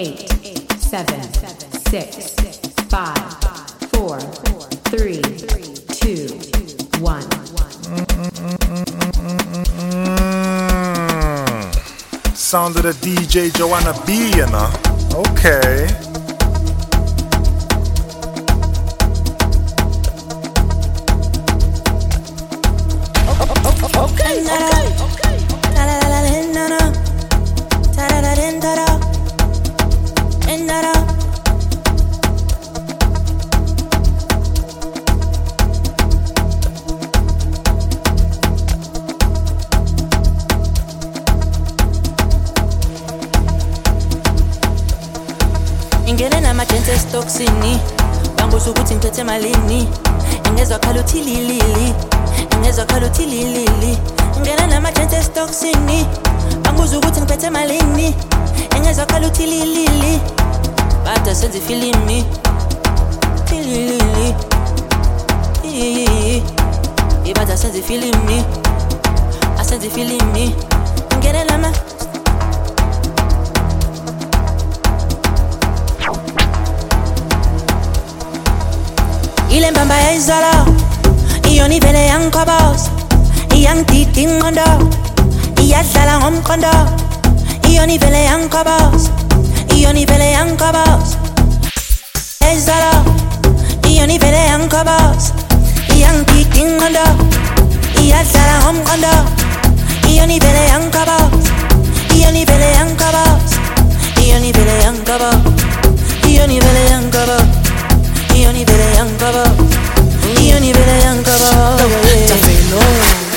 eight, seven, six, five, four, three, two, one. Sound of the DJ Joanna B, you know? Okay. kuhusu kuti nitetema lini ingeza wakala utililili ingeza wakala utililili ngena na machente stoksini anguza ukuthi ngiphethe malini? Ingeza wakala utililili bada senza ifilimi. Tililili ibada senza ifilimi. Asenza ifilimi. Ngenelama ile mbamba iyadlala ngomqondo iyona ivele iyadlala ivele Yun ibere yang kaba Yun ibere yang kaba Don't touch me no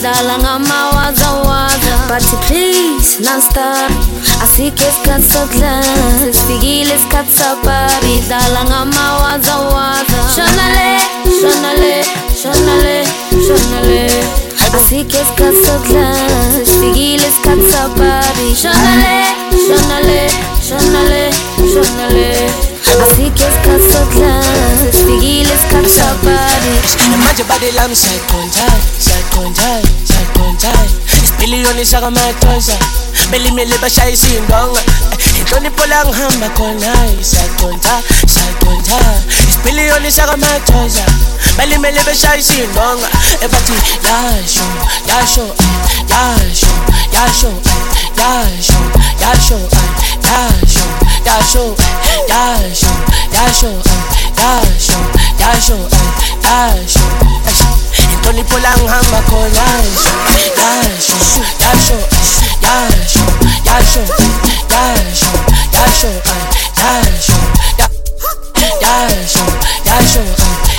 zalanga mawazawaza Party please non-stop. Asike skatsatlaz Sigile skatsapabi zalanga mawazawaza Shonale, shonale, shonale, shonale. Asike skatsatlaz Sigile skatsapabi Shonale, shonale, shonale, shonale. Así que estás atrás, seguiles cachapares. Imagine body like side contact, side contact, side contact. It's Billy on his arm, my toys. Billy me live a shy sing dong. Tony Polang hamba konai, side contact, side contact. It's Billy on his arm, my toys. Billy me live a shy sing dong. Everybody, dash, oh, dash, oh, dash isipiliyoni sakamatoza belimele bashayisa iy'ndonga inhlonipho la ngihamba khonayo siyayiqonja siyayiqonja isipiliyoni sakamatoza belimele beshayisa iy'ndonga ebathi yasho yasho yasho yasho yasho yasho yasho yasho yasho yasho yasho yasho yasho inhlonipho la ngihamba khona yasho yasho yasho yasho yasho yasho yasho yasho yasho inhlonipho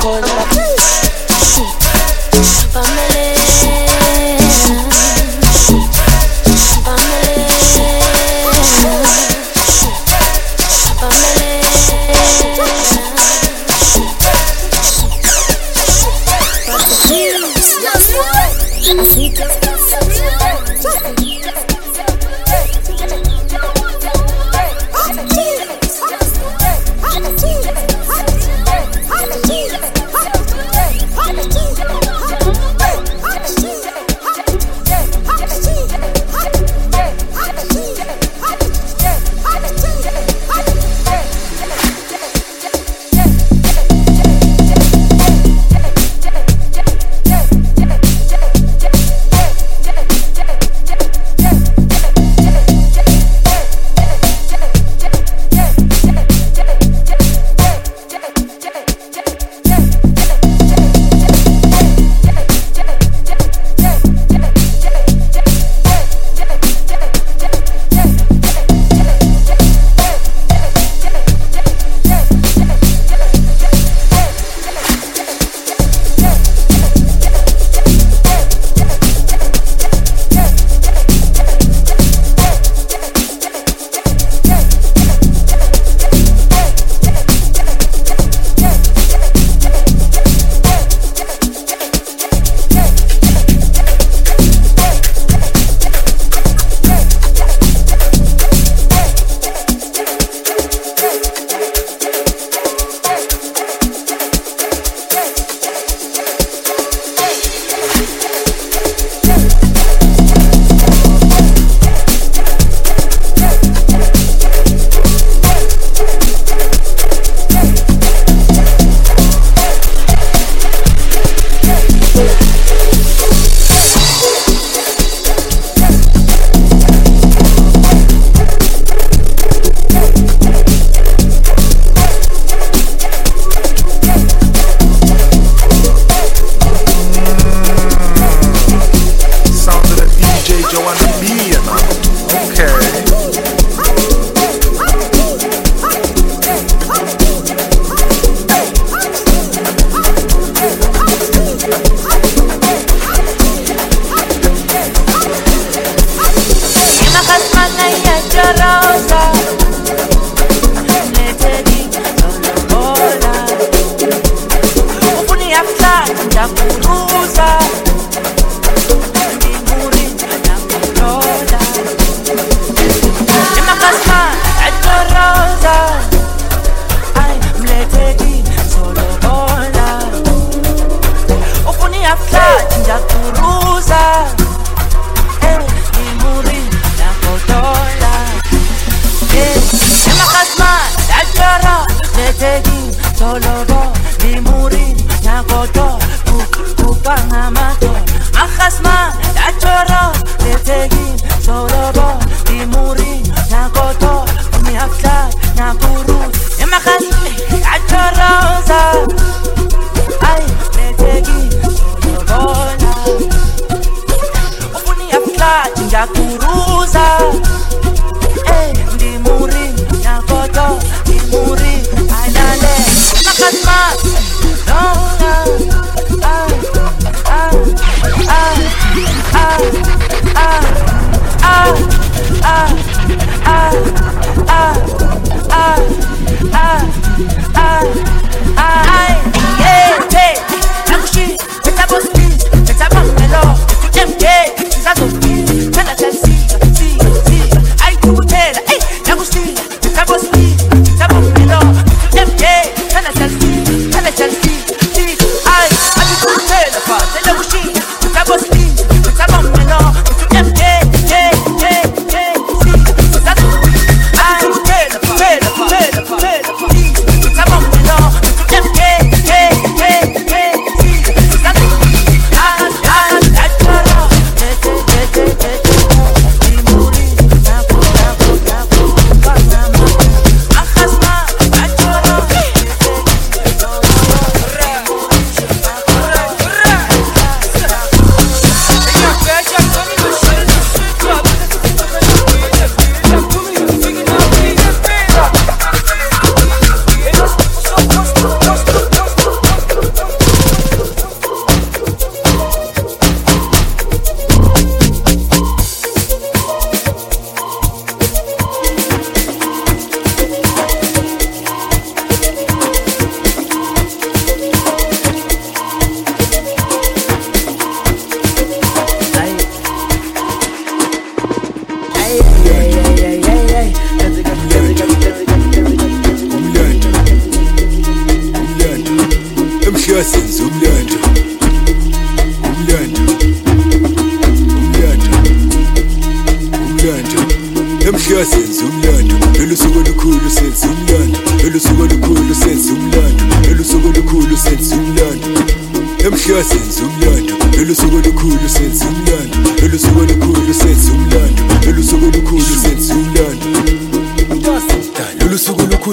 cold, what a Shoot. ვალამატო ახასმა დაჭორო ლეთეგი ngoba senza umlando lolu suku olukhulu senza umlando lolu suku olukhulu senza umlando lolu suku olukhulu senza umlando emhliwa senza umlando lolu suku olukhulu senza umlando lolu suku olukhulu senza umlando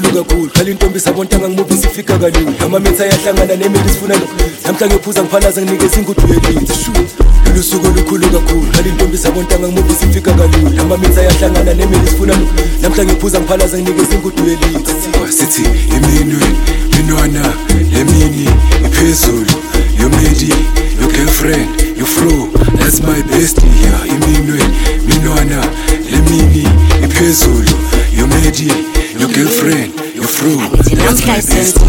likhulu kakhulu. Phela intombi sabontanga ngimuphi sifika kalula. Amamitha ayahlangana nemeli sifuna nokuletha namhla ngiyophuza ngiphalaza nginikeza ingudu yelithi lulusuku olukhulu kakhulu. Phela intombi sabontanga ngimuphi sifika kalula. Amamitha ayahlangana nemeli sifuna nokuletha namhla ngiyophuza ngiphalaza nginikeza ingudu yelithi sithi iminwe minwana lemini iphezulu your lady your girlfriend your flow that's my bestie yeah. Iminwe minwana lemini iphezulu your lady your girlfriend your fro that's my bestie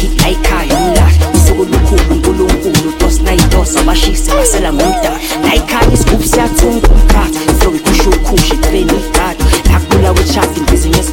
hikayikhaya umlahla usuku olukhulu unkulunkulu tosinayidosa abashisi basela ngomdala nayikhaya isigubhu siyathunga umkhakha iflow ikhusha ukhusha ekubeni igada lakula wechati business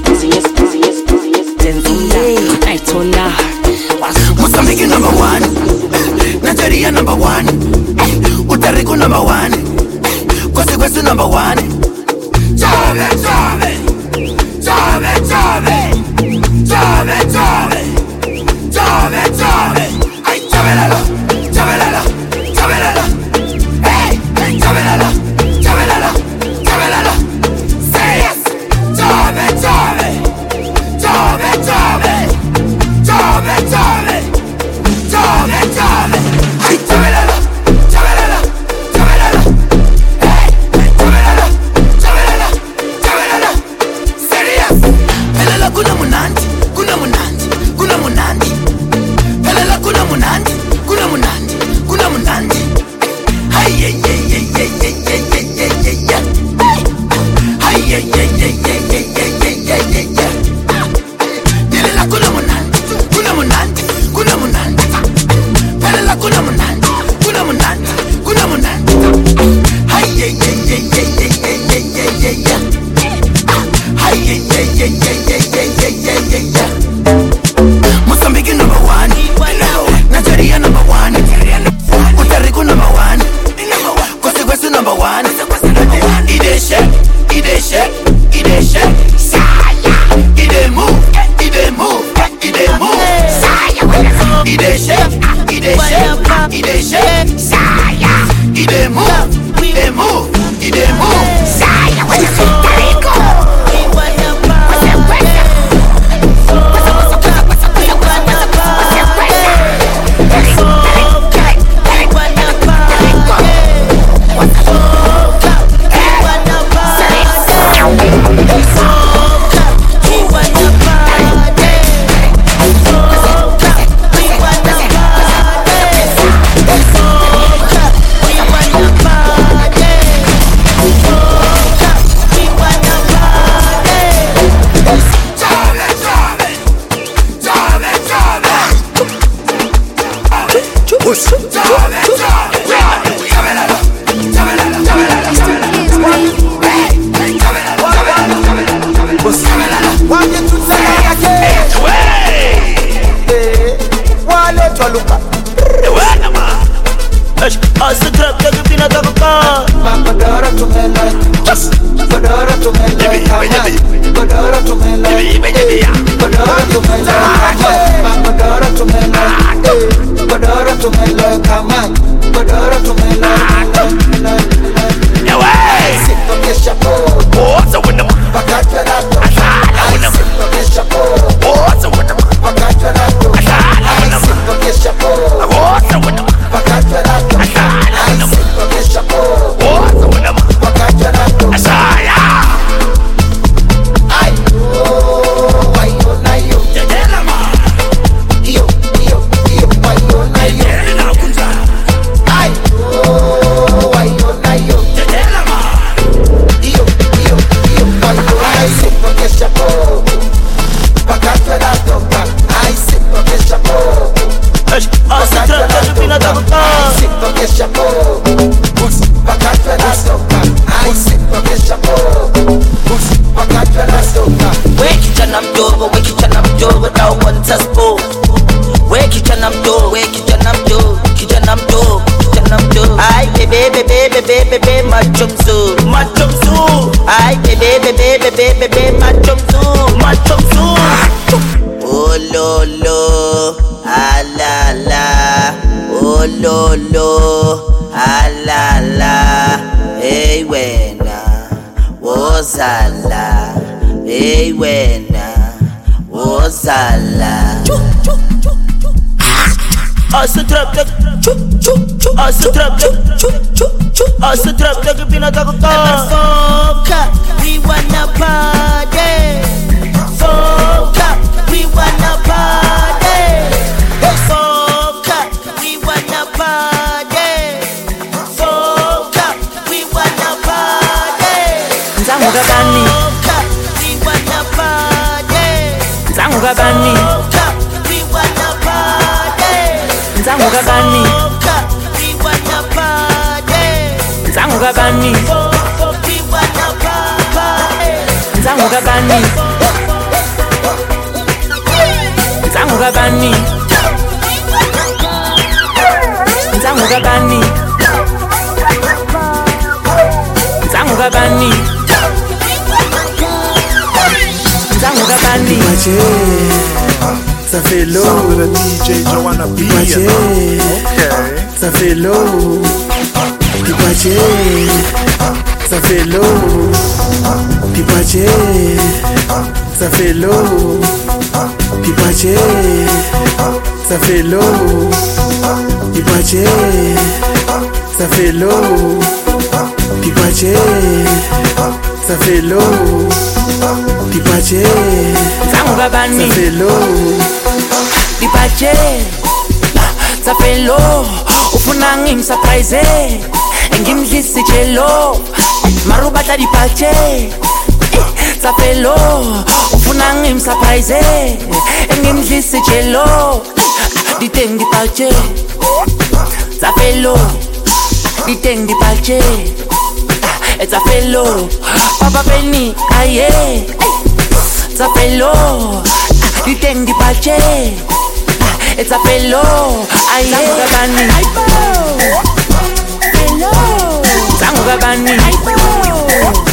Push. Ash, ash, grab, grab, grab, grab, grab. तुम्हें se trap, chup, chup, chup, chup, se trap, que pina tá com calma. Nzangu kabani, nzangu kabani, nzangu kabani, nzangu kabani, nzangu kabani. Ça fait Sound low, of the DJ Joanna B, you know. Okay. ça fait low, Pipache, ça fait low, Pipache, ça fait l'eau. Pipache, ça fait l'eau. Pipache, ça fait l'eau. Pipache, ça fait l'eau. Pipache, ça fait l'eau. Pipache, ça fait l'eau. ufuna ngimsurprise engimdlisi jelo marubatadipache ngitsa pelo ufuna ngimsurprise engimdlisi jelo diteng dipalche tsa pelo diteng dipalche etsa pelo papa peni aye tsa pelo diteng dipalche etsa pelo aye kabani Hello. Sango kabani. Hello.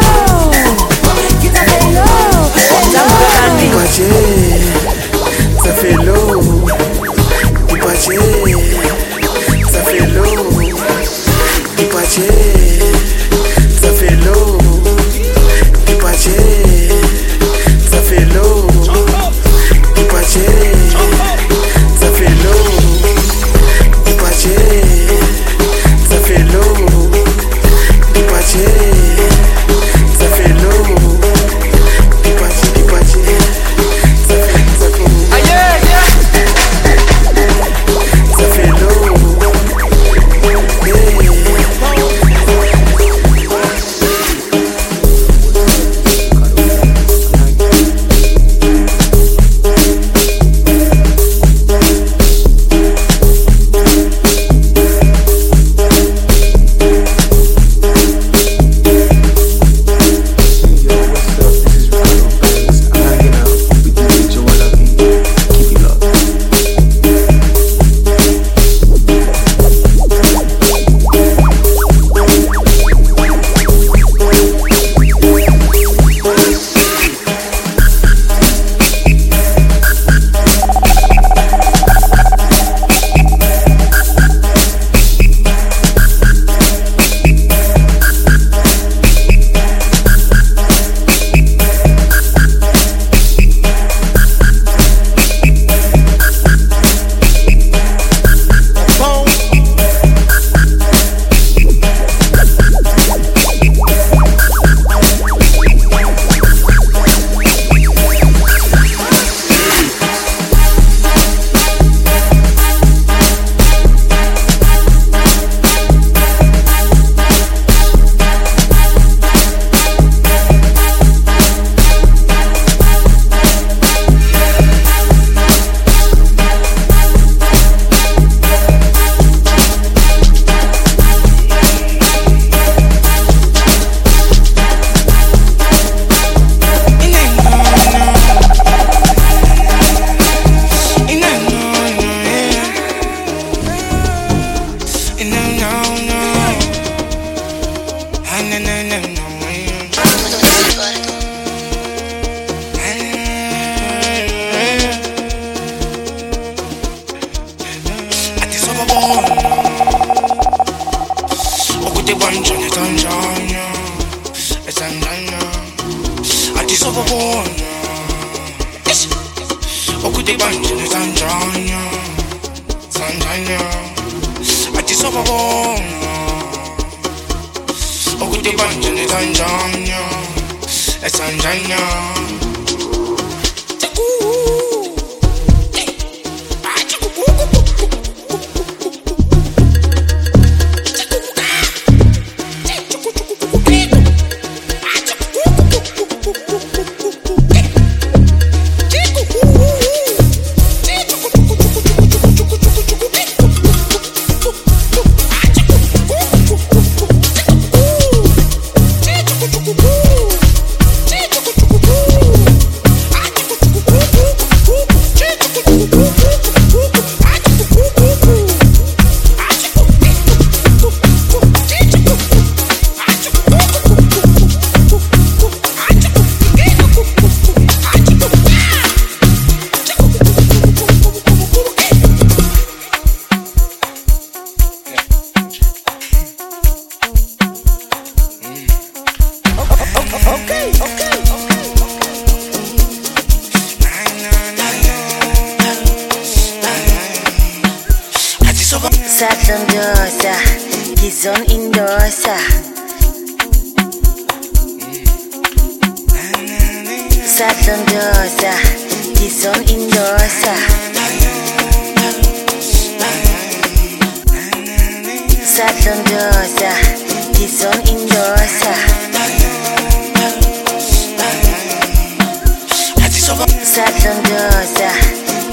Nusa Trondosa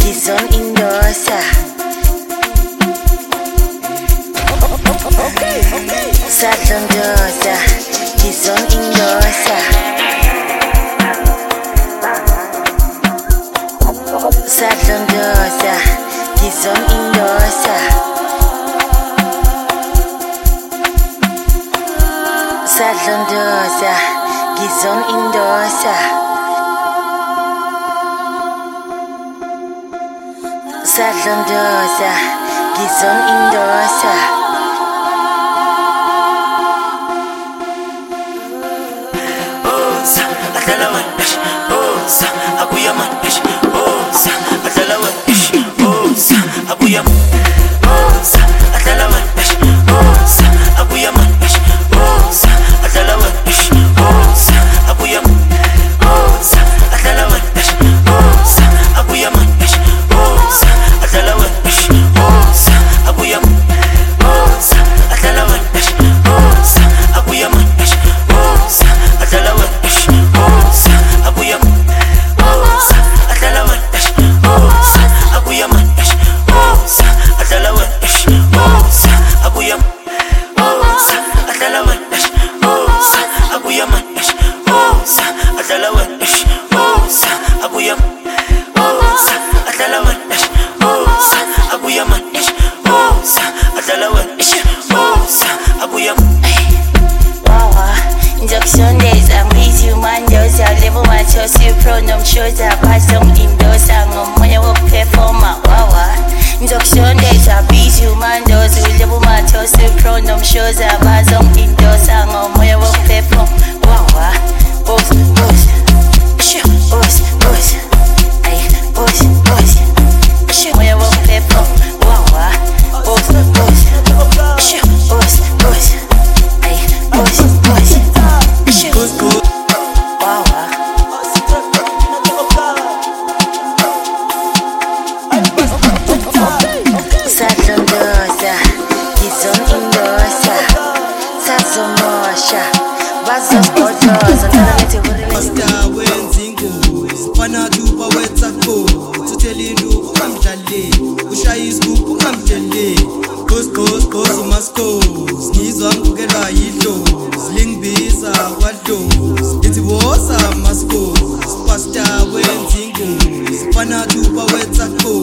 Gizon Indosa. Okay, okay Nusa Trondosa Gizon Indosa. Nusa Trondosa Gizon Indosa. Nusa Trondosa Gizon Indosa. sadlondoza ngizona indosa Oza, adlala wena ish Oza, akuya Asa kochoza ndarangete Master wenza ingubo Fana dupa wetsa ko Tuthela into ungamdlaleli Ushaya isigubu ungamdlaleli Ghost ghost ghost umasko Ngizwa ngibukelwa yidlo Lingibiza kwadlo Ithi wosa masko Pastor wenza ingubo Fana dupa wetsa ko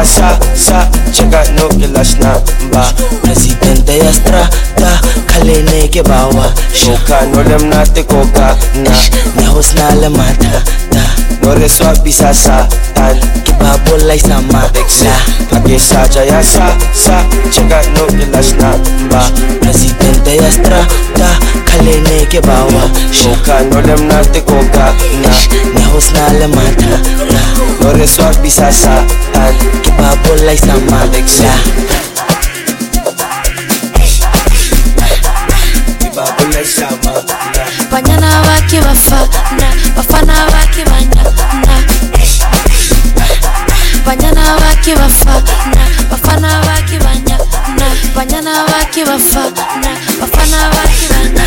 Yesaja ya sa sa Cheka no kilas na ba Presidente ya strata Kalene ke bawa. Shoka no lem na te koka na. Nehos na lemata ta No reswa bisa sa tan Kibabol ay sama La Yesaja ya sa sa Cheka no kilas na ba Kalene ke bawa. Shoka no lem na te koka. Na Nehos na lemata ta No reswa bisa sa tan. Kibabol ay sama La Kibabol ay sama La banyana bake bafana bafana bake banyana banyana bake bafana bafana bake banyana banyana bake bafana bafana bake banyana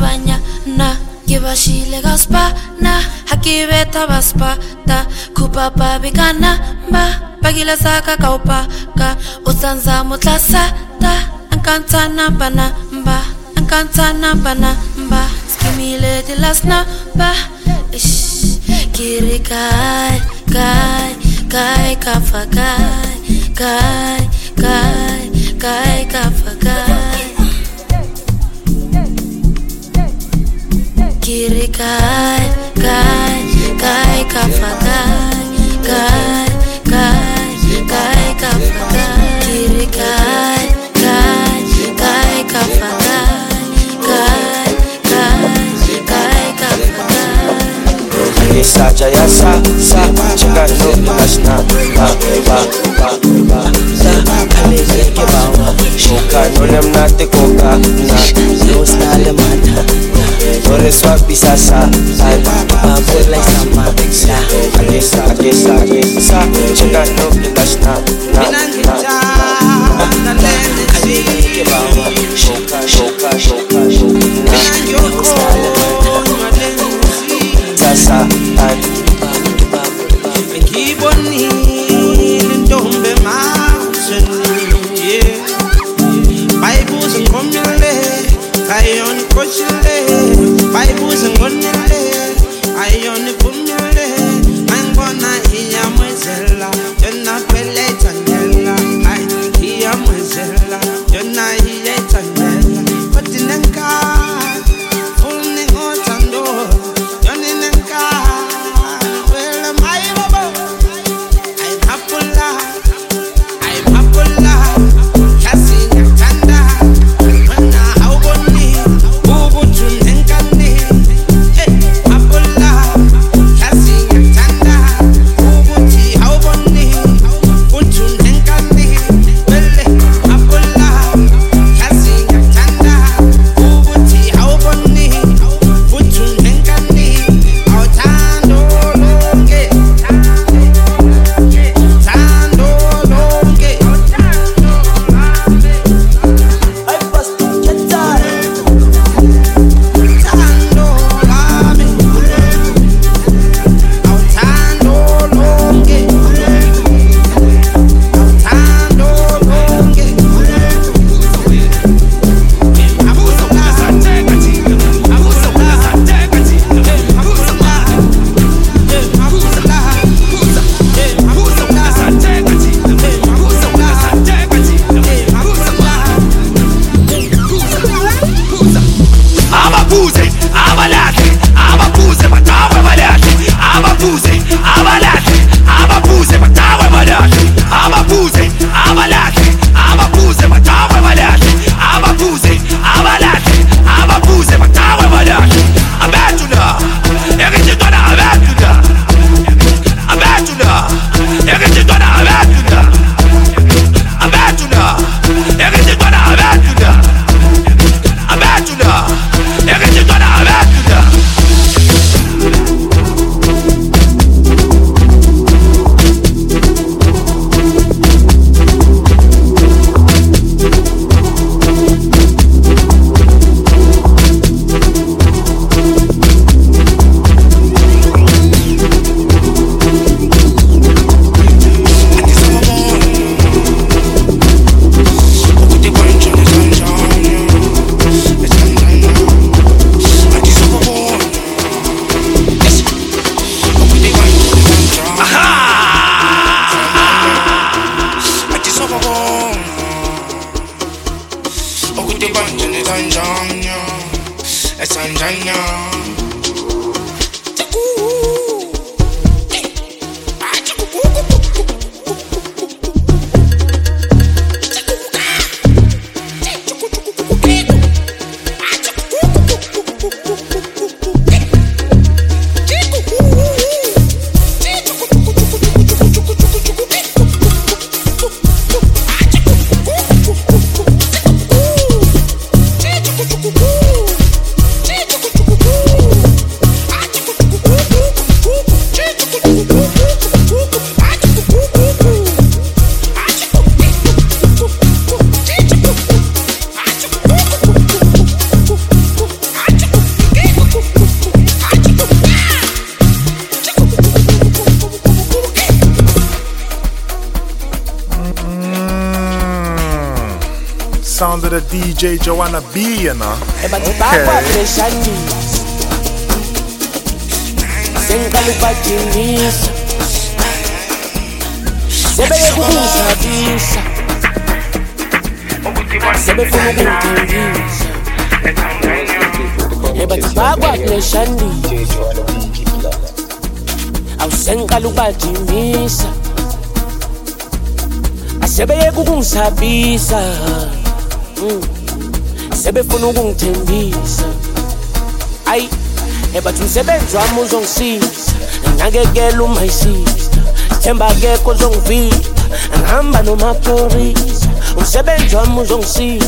banyana ngibashile kaspana hakibetha baspata khupapa bikana mba saka kaupaka usanza mutlasata ankantana bana mba ankantana bana mba skimile dilasna ba ish kiri kai kai kai kafa kai kai kai kai kafa kai. Kiri kai kai kai kafa kai kai kai Yesaja ya sa sa Cheka no kilas na ba ba ba ba La Kalene ke bawa Shoka no lem na te koka na Nehos na lemata No reswa bisa sa tan Kibabol ay sama La Agesa agesa agesa Cheka no kilas na na na Kalene ke bawa Shoka shoka shoka shoka na Nehos na lemata Sasa tan ngibonile intombi emazweni Sound of the DJ Joanna B, you know. Okay. beshanisa sengiqala ukubajinisa sebeye kukungishabisa sebefuna ukungithengisa ebadibakwa beshanisa awusengiqala ukubajimisa asebeye kukungishabisa mm. Sebefuna ukungithembisa. Ayi ebathi umsebenzi wami uzongisiza. Nakekela uma isiza. Themba kekho uzongivika ngihamba nomaphorisa umsebenzi wami uzongisiza.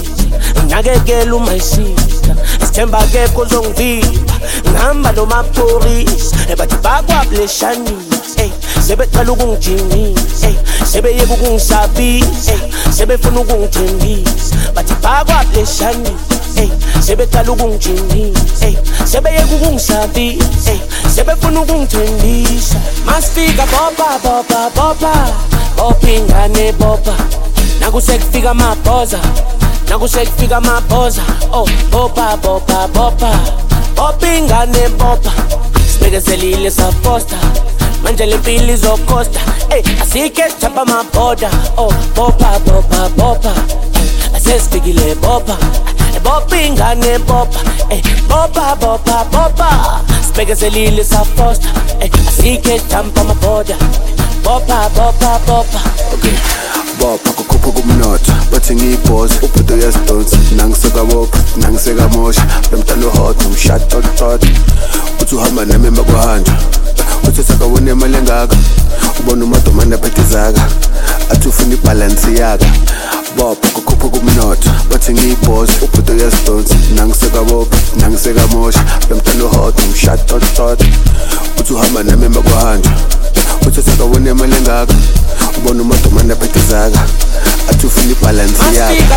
Nakekela uma isiza. Sithemba kekho uzongivika ngihamba nomaphorisa ebathi bakwabuleshanisa ey sebecala ukungijimisa ey sebeyeka ukungisabisa ey sebefuna ukungithembisa bathi bakwabuleshanisa ey sebecala ukungijimisa ey sebeyeka ukungisabisa ey sebefuna ukungithembisa. Masifika bopa bopa bopa bopa ingane bopa nakusekufika amabhoza nakusekufika amabhoza. Oh bopa bopa bopa bopa ingane bopa sibekezelile saposta manjali mbili zokosta. Hey, asike chapa maboda. Oh, bopa bopa bopa. Hey, asespigile bopa. Hey, bopingane bopa. Hey, bopa bopa bopa. Spegezelile sa fosta hey, asike chapa maboda. Bopa bopa bopa. Okay. bopha kukhupha kumnotho bathi ngiyibhoza ubhudo uyazidonsa. Nangisekabopha nangisekamosha lo mntana uhodwa umshatotot uthi uhamba nami emakuhanjwa uthathaka unemali engaka ubona umadomane abhedezaka athi ufuna ibhalansi yaka bopha kukhupha kumnotho. Bathi ngiyibhosi ubhuto uyasidonsa nangisekabopha nangisekamosha. Lo mntana uhoda ngishatotot uthi uhamba nami emakuhanjwa uthathaka unemali engaka ubona umadomane abhedezaka athi ufuna ibhalansi yaka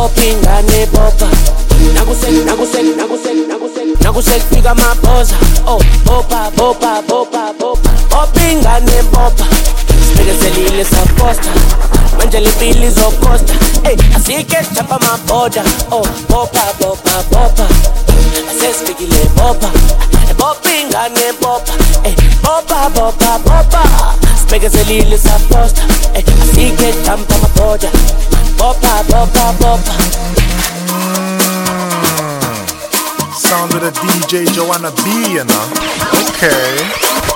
Opingane bopa Nakuseni, nakuseni, nakuseni nakusek nakusekufika amabhoza oh bopa bopa bopa bopa ingane bopa sibekezelile saposta. Manje le mpilo izokosta ey asike sithapha amabhoda oh bopa bopa bopa asesifikile bopa ingane bopa ey bopa bopa bopa sibekezelile saposta. Ey asike sithapha amabhoda bopa bopa bopa Sound of the DJ Joanna B, you know. Okay.